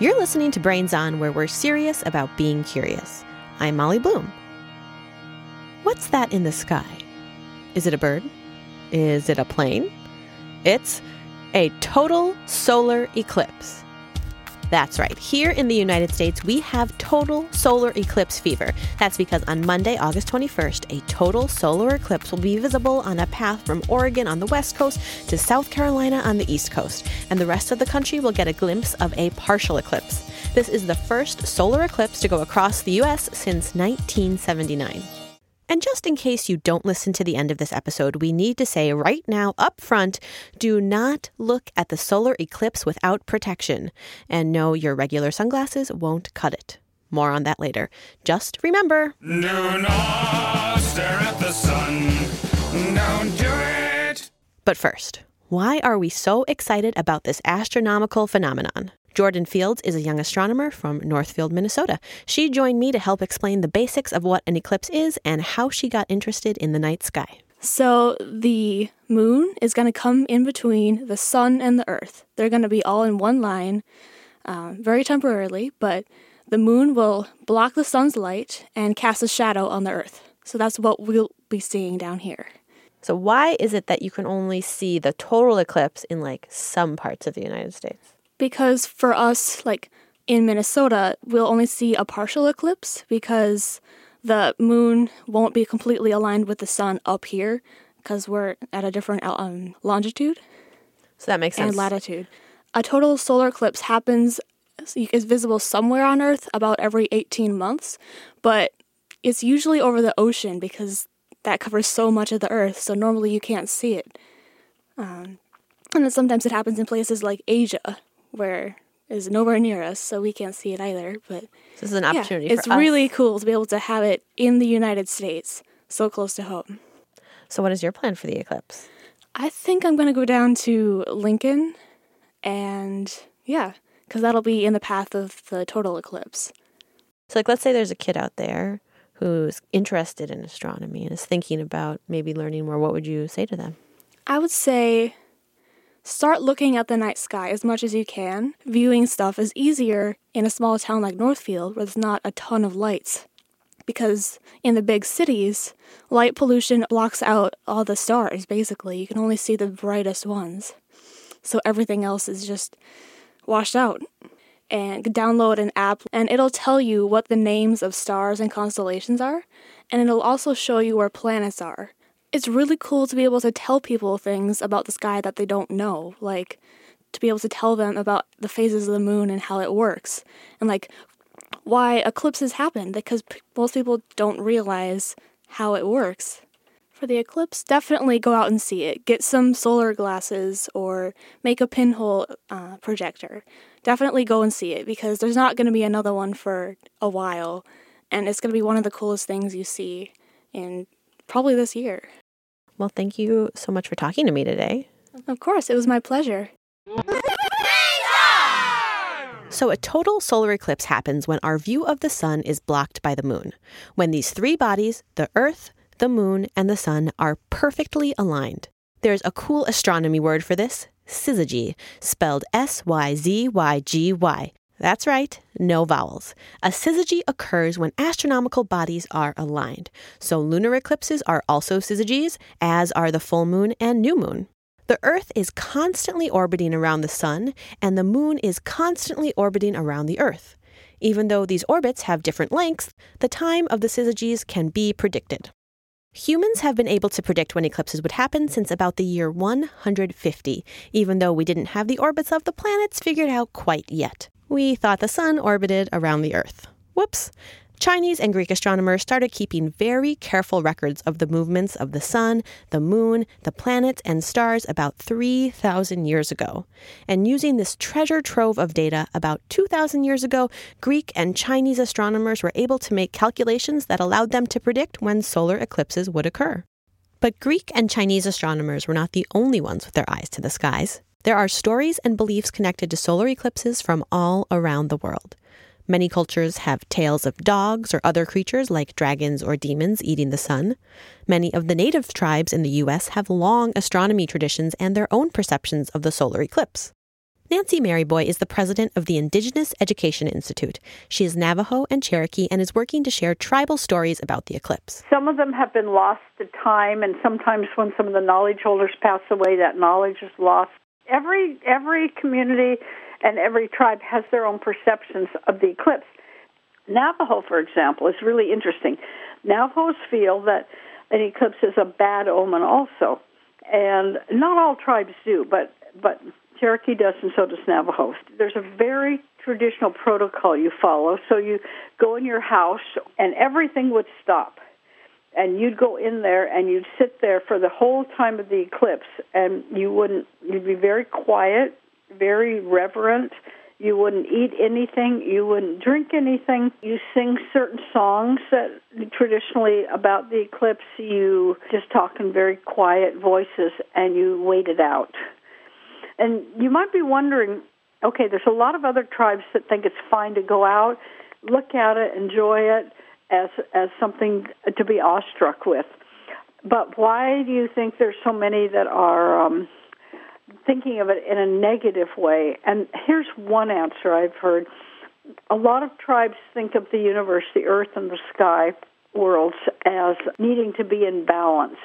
You're listening to Brains On, where we're serious about being curious. I'm Molly Bloom. What's that in the sky? Is it a bird? Is it a plane? It's a total solar eclipse. That's right. Here in the United States, we have total solar eclipse fever. That's because on Monday, August 21st, a total solar eclipse will be visible on a path from Oregon on the west coast to South Carolina on the east coast, and the rest of the country will get a glimpse of a partial eclipse. This is the first solar eclipse to go across the U.S. since 1979. And just in case you don't listen to the end of this episode, we need to say right now up front do not look at the solar eclipse without protection. And no, your regular sunglasses won't cut it. More on that later. Just remember Do not stare at the sun. Don't do it. But first, why are we so excited about this astronomical phenomenon? Jordan Fields is a young astronomer from Northfield, Minnesota. She joined me to help explain the basics of what an eclipse is and how she got interested in the night sky. So the moon is going to come in between the sun and the earth. They're going to be all in one line, uh, very temporarily, but the moon will block the sun's light and cast a shadow on the earth. So that's what we'll be seeing down here. So, why is it that you can only see the total eclipse in like some parts of the United States? Because for us, like in Minnesota, we'll only see a partial eclipse because the moon won't be completely aligned with the sun up here because we're at a different um, longitude So that makes sense. and latitude. A total solar eclipse happens is visible somewhere on Earth about every 18 months, but it's usually over the ocean because that covers so much of the Earth. So normally you can't see it. Um, and then sometimes it happens in places like Asia, where is nowhere near us, so we can't see it either. But this is an yeah, opportunity it's for us. really cool to be able to have it in the United States, so close to home. So, what is your plan for the eclipse? I think I'm gonna go down to Lincoln, and yeah, because that'll be in the path of the total eclipse. So, like, let's say there's a kid out there who's interested in astronomy and is thinking about maybe learning more. What would you say to them? I would say start looking at the night sky as much as you can. Viewing stuff is easier in a small town like Northfield where there's not a ton of lights. Because in the big cities, light pollution blocks out all the stars, basically. You can only see the brightest ones. So everything else is just washed out. And download an app, and it'll tell you what the names of stars and constellations are, and it'll also show you where planets are it's really cool to be able to tell people things about the sky that they don't know, like to be able to tell them about the phases of the moon and how it works, and like why eclipses happen, because p- most people don't realize how it works. For the eclipse, definitely go out and see it. Get some solar glasses or make a pinhole uh, projector. Definitely go and see it because there's not going to be another one for a while, and it's going to be one of the coolest things you see in probably this year. Well, thank you so much for talking to me today. Of course, it was my pleasure. So, a total solar eclipse happens when our view of the sun is blocked by the moon. When these three bodies, the Earth, the moon, and the sun, are perfectly aligned. There's a cool astronomy word for this syzygy, spelled S Y Z Y G Y. That's right, no vowels. A syzygy occurs when astronomical bodies are aligned. So lunar eclipses are also syzygies, as are the full moon and new moon. The Earth is constantly orbiting around the Sun, and the Moon is constantly orbiting around the Earth. Even though these orbits have different lengths, the time of the syzygies can be predicted. Humans have been able to predict when eclipses would happen since about the year 150, even though we didn't have the orbits of the planets figured out quite yet. We thought the Sun orbited around the Earth. Whoops. Chinese and Greek astronomers started keeping very careful records of the movements of the sun, the moon, the planets, and stars about 3,000 years ago. And using this treasure trove of data about 2,000 years ago, Greek and Chinese astronomers were able to make calculations that allowed them to predict when solar eclipses would occur. But Greek and Chinese astronomers were not the only ones with their eyes to the skies. There are stories and beliefs connected to solar eclipses from all around the world. Many cultures have tales of dogs or other creatures like dragons or demons eating the sun. Many of the native tribes in the U.S. have long astronomy traditions and their own perceptions of the solar eclipse. Nancy Maryboy is the president of the Indigenous Education Institute. She is Navajo and Cherokee and is working to share tribal stories about the eclipse. Some of them have been lost to time, and sometimes when some of the knowledge holders pass away, that knowledge is lost. Every every community and every tribe has their own perceptions of the eclipse. Navajo, for example, is really interesting. Navajos feel that an eclipse is a bad omen also. And not all tribes do, but but Cherokee does, and so does Navajo. There's a very traditional protocol you follow. So you go in your house, and everything would stop, and you'd go in there and you'd sit there for the whole time of the eclipse, and you wouldn't. You'd be very quiet, very reverent. You wouldn't eat anything. You wouldn't drink anything. You sing certain songs that traditionally about the eclipse. You just talk in very quiet voices, and you wait it out. And you might be wondering, okay, there's a lot of other tribes that think it's fine to go out, look at it, enjoy it as as something to be awestruck with. But why do you think there's so many that are um, thinking of it in a negative way? And here's one answer I've heard. A lot of tribes think of the universe, the earth and the sky worlds as needing to be in balance.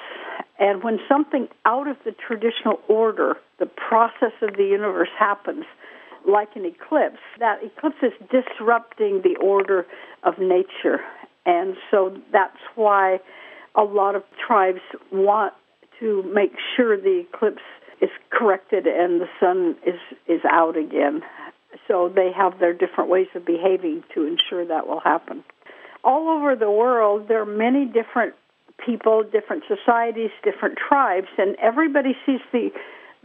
And when something out of the traditional order, the process of the universe happens, like an eclipse, that eclipse is disrupting the order of nature. And so that's why a lot of tribes want to make sure the eclipse is corrected and the sun is, is out again. So they have their different ways of behaving to ensure that will happen. All over the world, there are many different people, different societies, different tribes, and everybody sees the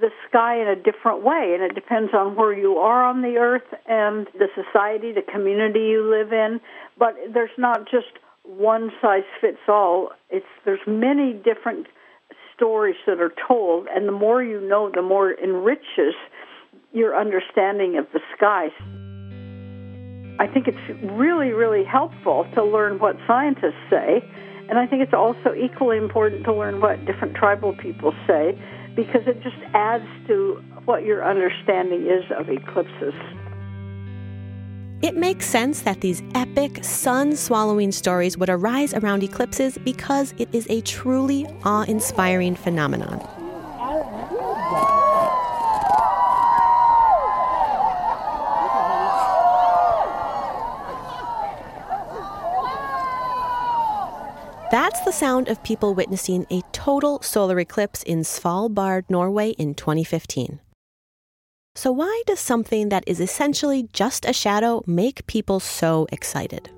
the sky in a different way, and it depends on where you are on the earth and the society, the community you live in. But there's not just one size fits all. It's there's many different stories that are told, and the more you know, the more it enriches your understanding of the skies. I think it's really, really helpful to learn what scientists say and I think it's also equally important to learn what different tribal people say because it just adds to what your understanding is of eclipses. It makes sense that these epic, sun swallowing stories would arise around eclipses because it is a truly awe inspiring phenomenon. That's the sound of people witnessing a total solar eclipse in Svalbard, Norway in 2015. So, why does something that is essentially just a shadow make people so excited?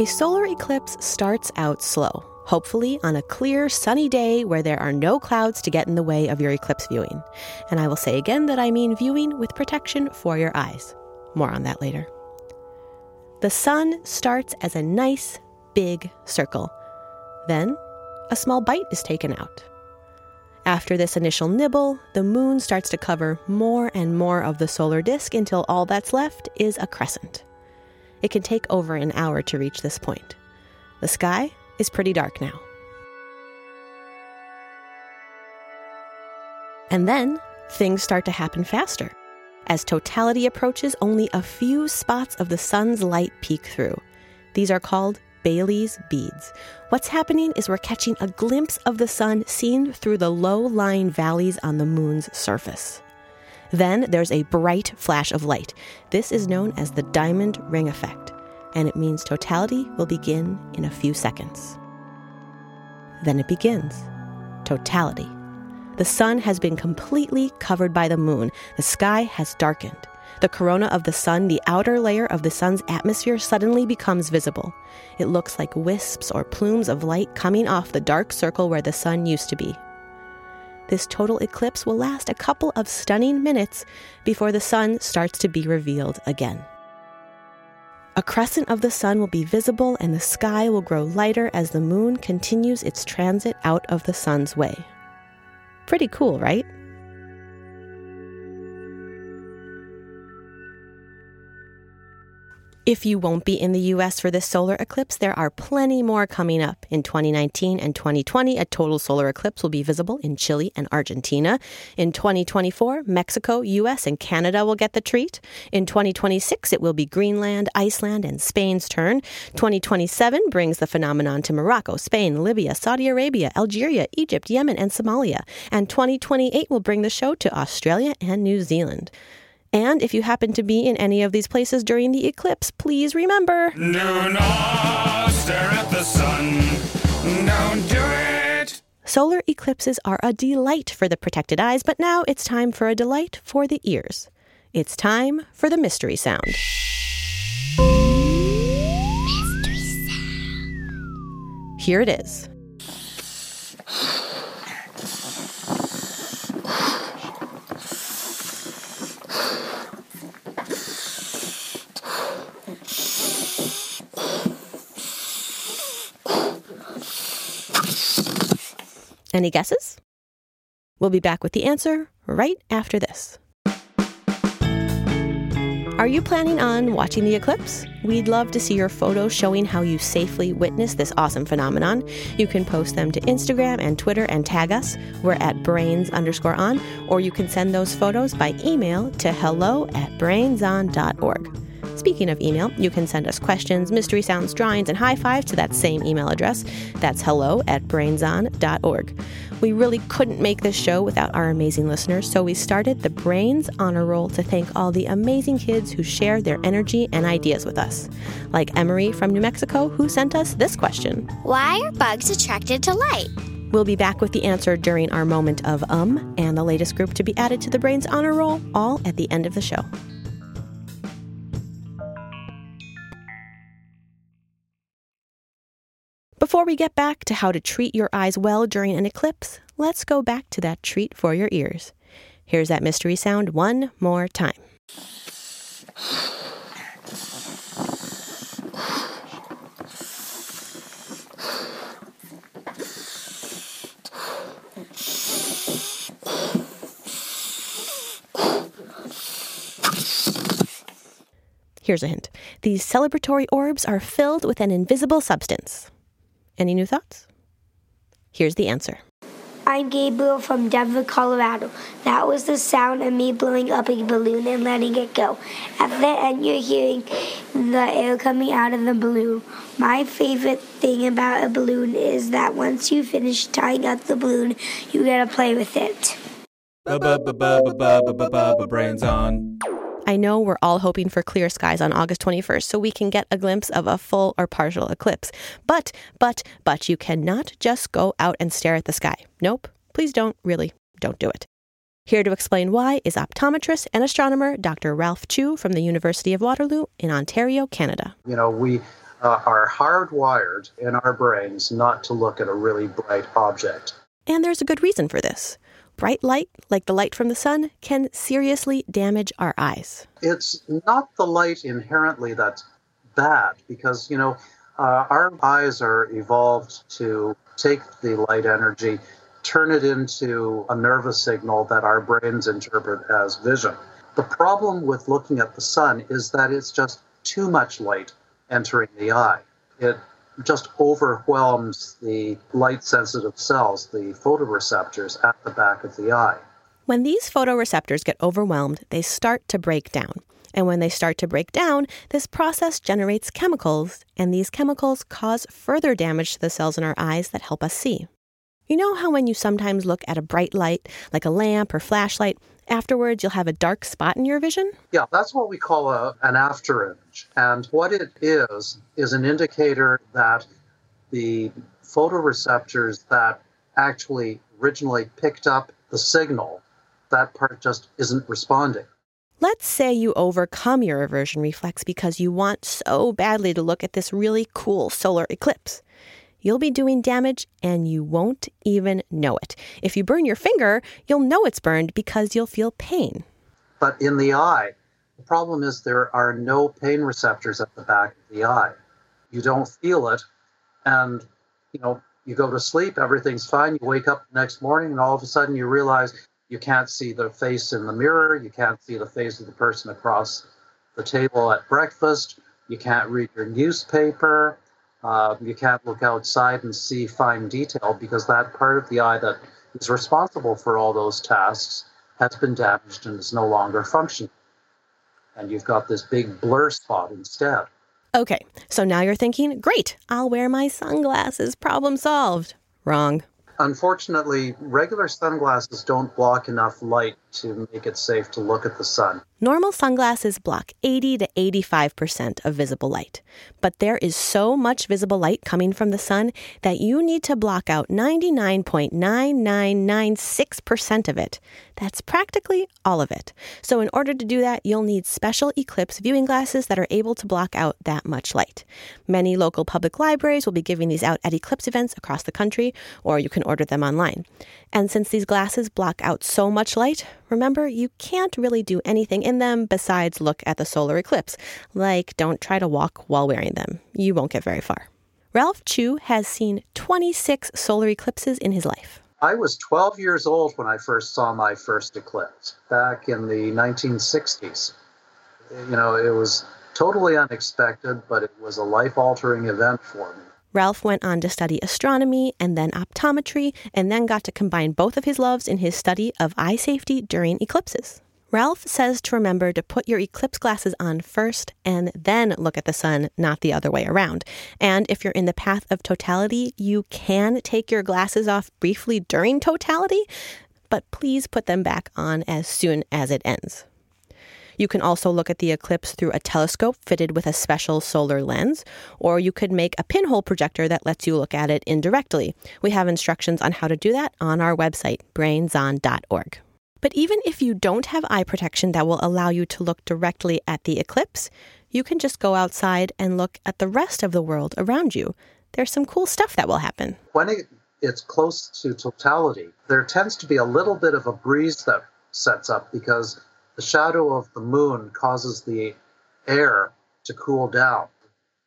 A solar eclipse starts out slow, hopefully on a clear, sunny day where there are no clouds to get in the way of your eclipse viewing. And I will say again that I mean viewing with protection for your eyes. More on that later. The sun starts as a nice, big circle. Then, a small bite is taken out. After this initial nibble, the moon starts to cover more and more of the solar disk until all that's left is a crescent. It can take over an hour to reach this point. The sky is pretty dark now. And then things start to happen faster. As totality approaches, only a few spots of the sun's light peek through. These are called Baily's beads. What's happening is we're catching a glimpse of the sun seen through the low lying valleys on the moon's surface. Then there's a bright flash of light. This is known as the diamond ring effect, and it means totality will begin in a few seconds. Then it begins totality. The sun has been completely covered by the moon, the sky has darkened. The corona of the sun, the outer layer of the sun's atmosphere, suddenly becomes visible. It looks like wisps or plumes of light coming off the dark circle where the sun used to be. This total eclipse will last a couple of stunning minutes before the sun starts to be revealed again. A crescent of the sun will be visible and the sky will grow lighter as the moon continues its transit out of the sun's way. Pretty cool, right? If you won't be in the US for this solar eclipse, there are plenty more coming up. In 2019 and 2020, a total solar eclipse will be visible in Chile and Argentina. In 2024, Mexico, US, and Canada will get the treat. In 2026, it will be Greenland, Iceland, and Spain's turn. 2027 brings the phenomenon to Morocco, Spain, Libya, Saudi Arabia, Algeria, Egypt, Yemen, and Somalia. And 2028 will bring the show to Australia and New Zealand. And if you happen to be in any of these places during the eclipse, please remember Do not stare at the sun. Don't do it. solar eclipses are a delight for the protected eyes, but now it's time for a delight for the ears. It's time for the mystery sound. Mystery sound. Here it is. Any guesses? We'll be back with the answer right after this. Are you planning on watching the eclipse? We'd love to see your photos showing how you safely witnessed this awesome phenomenon. You can post them to Instagram and Twitter and tag us. We're at brains underscore on, or you can send those photos by email to hello at brainson.org. Speaking of email, you can send us questions, mystery sounds, drawings, and high fives to that same email address. That's hello at brainson.org. We really couldn't make this show without our amazing listeners, so we started the Brains Honor Roll to thank all the amazing kids who shared their energy and ideas with us. Like Emery from New Mexico, who sent us this question. Why are bugs attracted to light? We'll be back with the answer during our moment of um and the latest group to be added to the Brains Honor Roll, all at the end of the show. Before we get back to how to treat your eyes well during an eclipse, let's go back to that treat for your ears. Here's that mystery sound one more time. Here's a hint these celebratory orbs are filled with an invisible substance. Any new thoughts? Here's the answer. I'm Gabriel from Denver, Colorado. That was the sound of me blowing up a balloon and letting it go. At the end, you're hearing the air coming out of the balloon. My favorite thing about a balloon is that once you finish tying up the balloon, you get to play with it. Brains on. I know we're all hoping for clear skies on August 21st so we can get a glimpse of a full or partial eclipse. But, but, but you cannot just go out and stare at the sky. Nope. Please don't, really, don't do it. Here to explain why is optometrist and astronomer Dr. Ralph Chou from the University of Waterloo in Ontario, Canada. You know, we uh, are hardwired in our brains not to look at a really bright object. And there's a good reason for this. Bright light, like the light from the sun, can seriously damage our eyes. It's not the light inherently that's bad because, you know, uh, our eyes are evolved to take the light energy, turn it into a nervous signal that our brains interpret as vision. The problem with looking at the sun is that it's just too much light entering the eye. It just overwhelms the light sensitive cells, the photoreceptors at the back of the eye. When these photoreceptors get overwhelmed, they start to break down. And when they start to break down, this process generates chemicals, and these chemicals cause further damage to the cells in our eyes that help us see. You know how when you sometimes look at a bright light, like a lamp or flashlight, afterwards you'll have a dark spot in your vision? Yeah, that's what we call a, an after And what it is, is an indicator that the photoreceptors that actually originally picked up the signal, that part just isn't responding. Let's say you overcome your aversion reflex because you want so badly to look at this really cool solar eclipse. You'll be doing damage and you won't even know it. If you burn your finger, you'll know it's burned because you'll feel pain. But in the eye, the problem is there are no pain receptors at the back of the eye. You don't feel it, and you know, you go to sleep, everything's fine. You wake up the next morning, and all of a sudden you realize you can't see the face in the mirror, you can't see the face of the person across the table at breakfast, You can't read your newspaper. Uh, you can't look outside and see fine detail because that part of the eye that is responsible for all those tasks has been damaged and is no longer functioning. And you've got this big blur spot instead. Okay, so now you're thinking, great, I'll wear my sunglasses, problem solved. Wrong. Unfortunately, regular sunglasses don't block enough light to make it safe to look at the sun. Normal sunglasses block 80 to 85% of visible light, but there is so much visible light coming from the sun that you need to block out 99.9996% of it. That's practically all of it. So, in order to do that, you'll need special eclipse viewing glasses that are able to block out that much light. Many local public libraries will be giving these out at eclipse events across the country, or you can order them online. And since these glasses block out so much light, remember you can't really do anything in them besides look at the solar eclipse. Like, don't try to walk while wearing them. You won't get very far. Ralph Chou has seen 26 solar eclipses in his life. I was 12 years old when I first saw my first eclipse back in the 1960s. You know, it was totally unexpected, but it was a life altering event for me. Ralph went on to study astronomy and then optometry, and then got to combine both of his loves in his study of eye safety during eclipses. Ralph says to remember to put your eclipse glasses on first and then look at the sun, not the other way around. And if you're in the path of totality, you can take your glasses off briefly during totality, but please put them back on as soon as it ends. You can also look at the eclipse through a telescope fitted with a special solar lens, or you could make a pinhole projector that lets you look at it indirectly. We have instructions on how to do that on our website, brainson.org. But even if you don't have eye protection that will allow you to look directly at the eclipse, you can just go outside and look at the rest of the world around you. There's some cool stuff that will happen. When it, it's close to totality, there tends to be a little bit of a breeze that sets up because the shadow of the moon causes the air to cool down.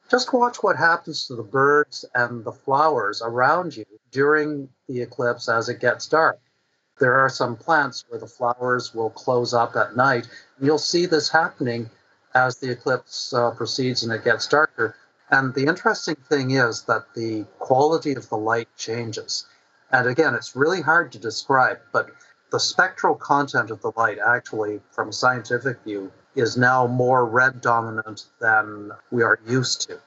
Just watch what happens to the birds and the flowers around you during the eclipse as it gets dark. There are some plants where the flowers will close up at night. You'll see this happening as the eclipse uh, proceeds and it gets darker. And the interesting thing is that the quality of the light changes. And again, it's really hard to describe, but the spectral content of the light, actually, from a scientific view, is now more red dominant than we are used to.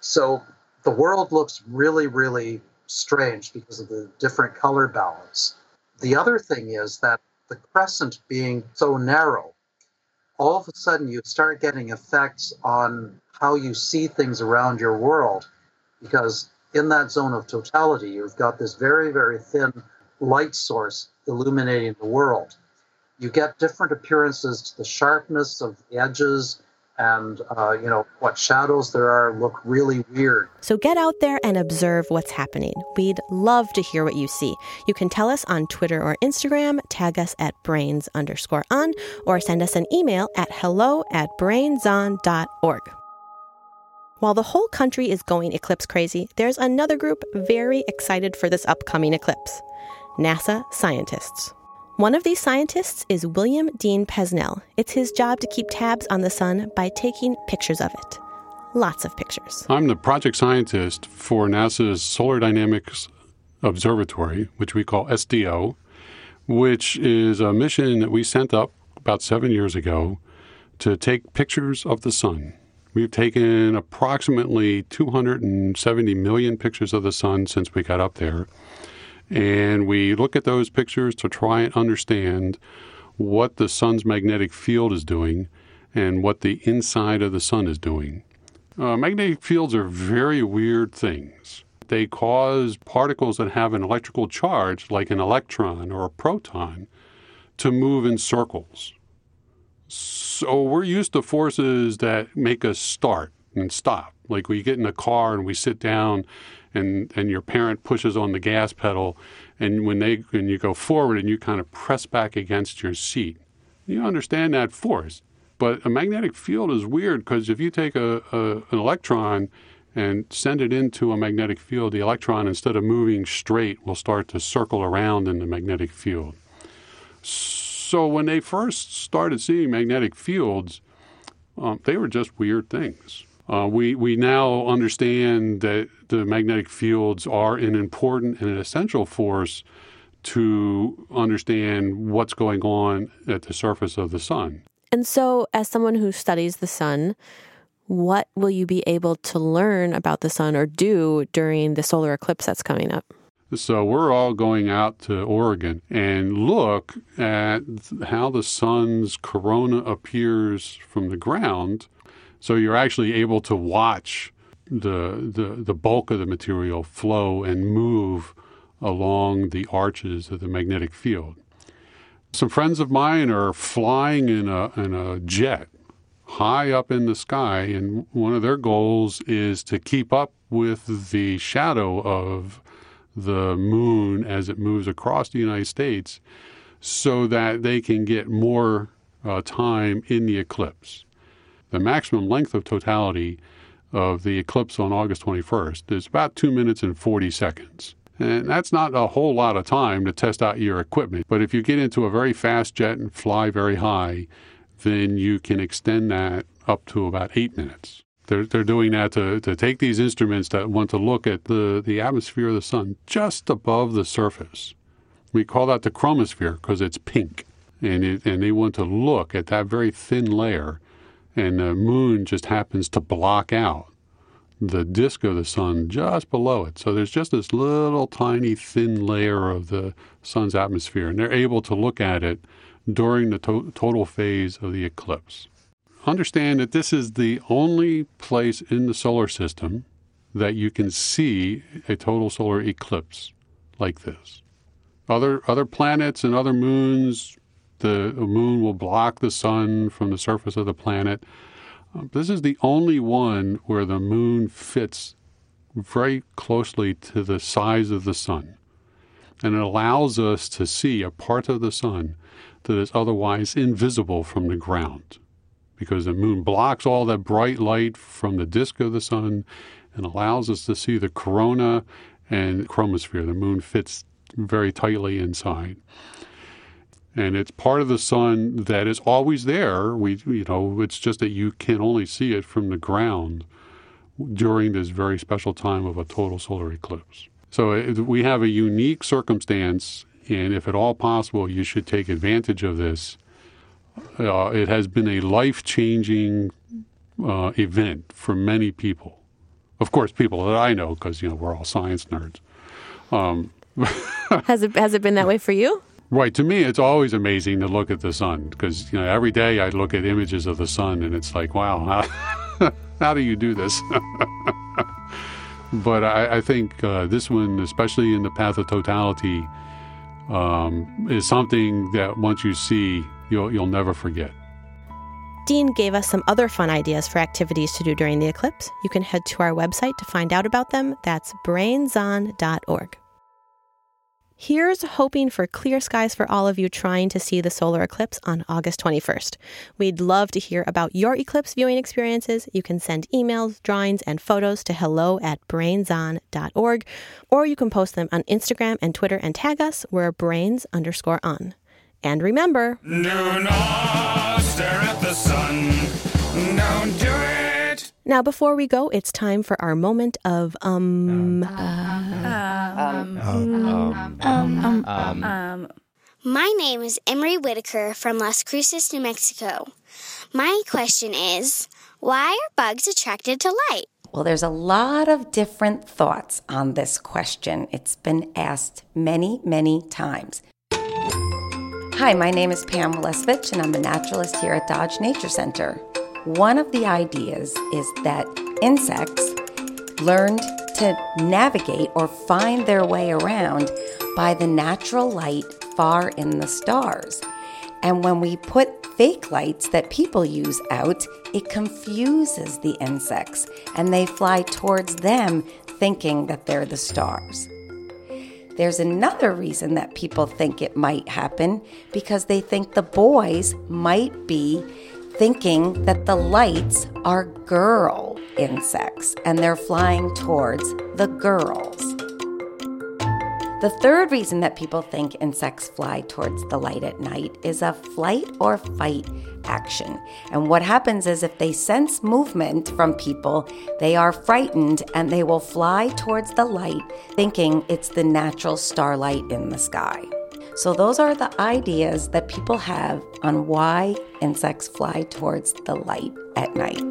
So the world looks really, really strange because of the different color balance. The other thing is that the crescent being so narrow, all of a sudden you start getting effects on how you see things around your world because in that zone of totality, you've got this very, very thin light source illuminating the world. You get different appearances to the sharpness of the edges and uh, you know what shadows there are look really weird. So get out there and observe what's happening. We'd love to hear what you see. You can tell us on Twitter or Instagram, tag us at brains underscore on, or send us an email at hello at brainson.org. While the whole country is going eclipse crazy, there's another group very excited for this upcoming eclipse NASA scientists. One of these scientists is William Dean Pesnell. It's his job to keep tabs on the sun by taking pictures of it. Lots of pictures. I'm the project scientist for NASA's Solar Dynamics Observatory, which we call SDO, which is a mission that we sent up about seven years ago to take pictures of the sun. We've taken approximately 270 million pictures of the sun since we got up there. And we look at those pictures to try and understand what the sun's magnetic field is doing and what the inside of the sun is doing. Uh, magnetic fields are very weird things. They cause particles that have an electrical charge, like an electron or a proton, to move in circles. So we're used to forces that make us start and stop. Like we get in a car and we sit down and and your parent pushes on the gas pedal, and when they when you go forward and you kind of press back against your seat, you understand that force. But a magnetic field is weird because if you take a, a an electron and send it into a magnetic field, the electron instead of moving straight will start to circle around in the magnetic field. So when they first started seeing magnetic fields, um, they were just weird things. Uh, we, we now understand that the magnetic fields are an important and an essential force to understand what's going on at the surface of the sun. And so, as someone who studies the sun, what will you be able to learn about the sun or do during the solar eclipse that's coming up? So we're all going out to Oregon and look at how the sun's corona appears from the ground. So you're actually able to watch the, the, the bulk of the material flow and move along the arches of the magnetic field. Some friends of mine are flying in a, in a jet high up in the sky, and one of their goals is to keep up with the shadow of the moon as it moves across the United States so that they can get more uh, time in the eclipse. The maximum length of totality of the eclipse on August 21st is about 2 minutes and 40 seconds. And that's not a whole lot of time to test out your equipment. But if you get into a very fast jet and fly very high, then you can extend that up to about eight minutes. They're, they're doing that to, to take these instruments that want to look at the, the atmosphere of the sun just above the surface. We call that the chromosphere because it's pink. And, it, and they want to look at that very thin layer. And the moon just happens to block out the disk of the sun just below it. So there's just this little tiny thin layer of the sun's atmosphere. And they're able to look at it during the to- total phase of the eclipse understand that this is the only place in the solar system that you can see a total solar eclipse like this. Other other planets and other moons, the moon will block the sun from the surface of the planet. Um, this is the only one where the moon fits very closely to the size of the sun. And it allows us to see a part of the sun that is otherwise invisible from the ground because the moon blocks all that bright light from the disk of the sun and allows us to see the corona and chromosphere. The moon fits very tightly inside. And it's part of the sun that is always there. We, you know, it's just that you can only see it from the ground during this very special time of a total solar eclipse. So we have a unique circumstance, and if at all possible, you should take advantage of this uh, it has been a life changing uh, event for many people. Of course, people that I know, because you know we're all science nerds. Um, has it has it been that way for you? Right. To me, it's always amazing to look at the sun because you know every day I look at images of the sun and it's like, wow, how, how do you do this? but I, I think uh, this one, especially in the path of totality, um, is something that once you see, you'll, you'll never forget. Dean gave us some other fun ideas for activities to do during the eclipse. You can head to our website to find out about them. That's brainson.org. Here's hoping for clear skies for all of you trying to see the solar eclipse on August 21st. We'd love to hear about your eclipse viewing experiences. You can send emails, drawings, and photos to hello at brainson.org, or you can post them on Instagram and Twitter and tag us. We're brains underscore on. And remember, do not stare at the sun. Don't do it. Now, before we go, it's time for our moment of um. My name is Emery Whitaker from Las Cruces, New Mexico. My question is why are bugs attracted to light? Well, there's a lot of different thoughts on this question. It's been asked many, many times. Hi, my name is Pam Lesvich, and I'm a naturalist here at Dodge Nature Center. One of the ideas is that insects learned to navigate or find their way around by the natural light far in the stars. And when we put fake lights that people use out, it confuses the insects and they fly towards them thinking that they're the stars. There's another reason that people think it might happen because they think the boys might be thinking that the lights are girl insects and they're flying towards the girls. The third reason that people think insects fly towards the light at night is a flight or fight action. And what happens is if they sense movement from people, they are frightened and they will fly towards the light thinking it's the natural starlight in the sky. So, those are the ideas that people have on why insects fly towards the light at night.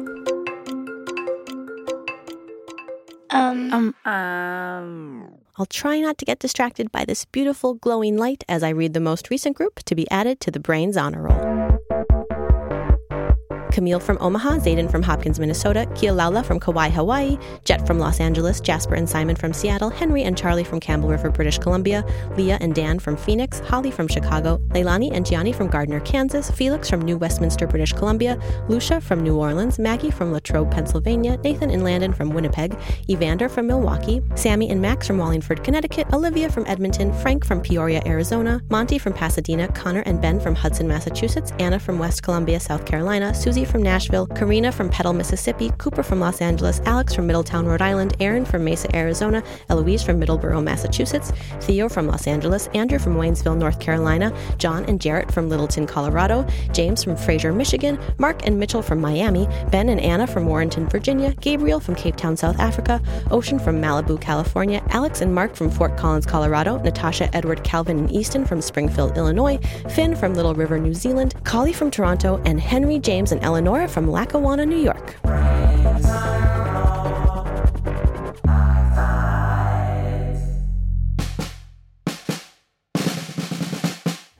Um, Um, um. I'll try not to get distracted by this beautiful glowing light as I read the most recent group to be added to the Brains Honor Roll. Camille from Omaha, Zayden from Hopkins, Minnesota, Kia Laula from Kauai, Hawaii, Jet from Los Angeles, Jasper and Simon from Seattle, Henry and Charlie from Campbell River, British Columbia, Leah and Dan from Phoenix, Holly from Chicago, Leilani and Gianni from Gardner, Kansas, Felix from New Westminster, British Columbia, Lucia from New Orleans, Maggie from Latrobe, Pennsylvania, Nathan and Landon from Winnipeg, Evander from Milwaukee, Sammy and Max from Wallingford, Connecticut, Olivia from Edmonton, Frank from Peoria, Arizona, Monty from Pasadena, Connor and Ben from Hudson, Massachusetts, Anna from West Columbia, South Carolina, Susie from Nashville, Karina from Petal, Mississippi, Cooper from Los Angeles, Alex from Middletown, Rhode Island, Aaron from Mesa, Arizona, Eloise from Middleborough, Massachusetts, Theo from Los Angeles, Andrew from Waynesville, North Carolina, John and Jarrett from Littleton, Colorado, James from Fraser, Michigan, Mark and Mitchell from Miami, Ben and Anna from Warrenton, Virginia, Gabriel from Cape Town, South Africa, Ocean from Malibu, California, Alex and Mark from Fort Collins, Colorado, Natasha, Edward, Calvin, and Easton from Springfield, Illinois, Finn from Little River, New Zealand, Collie from Toronto, and Henry, James, and Eleonora from Lackawanna, New York.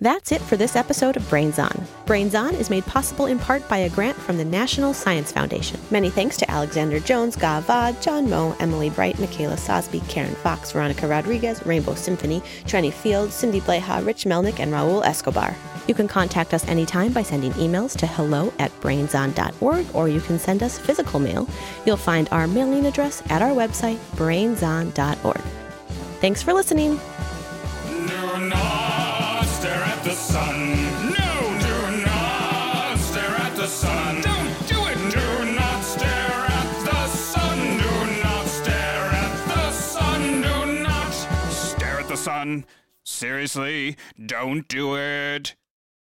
That's it for this episode of Brains On. Brains On is made possible in part by a grant from the National Science Foundation. Many thanks to Alexander Jones, Gav Vod, John Moe, Emily Bright, Michaela Sosby, Karen Fox, Veronica Rodriguez, Rainbow Symphony, Trenny Field, Cindy Bleha, Rich Melnick, and Raul Escobar. You can contact us anytime by sending emails to hello at brainson.org or you can send us physical mail. You'll find our mailing address at our website, brainson.org. Thanks for listening. Do not stare at the sun. No, do not stare at the sun. Don't do it. Do not stare at the sun. Do not stare at the sun. Do not stare at the sun. Seriously, don't do it.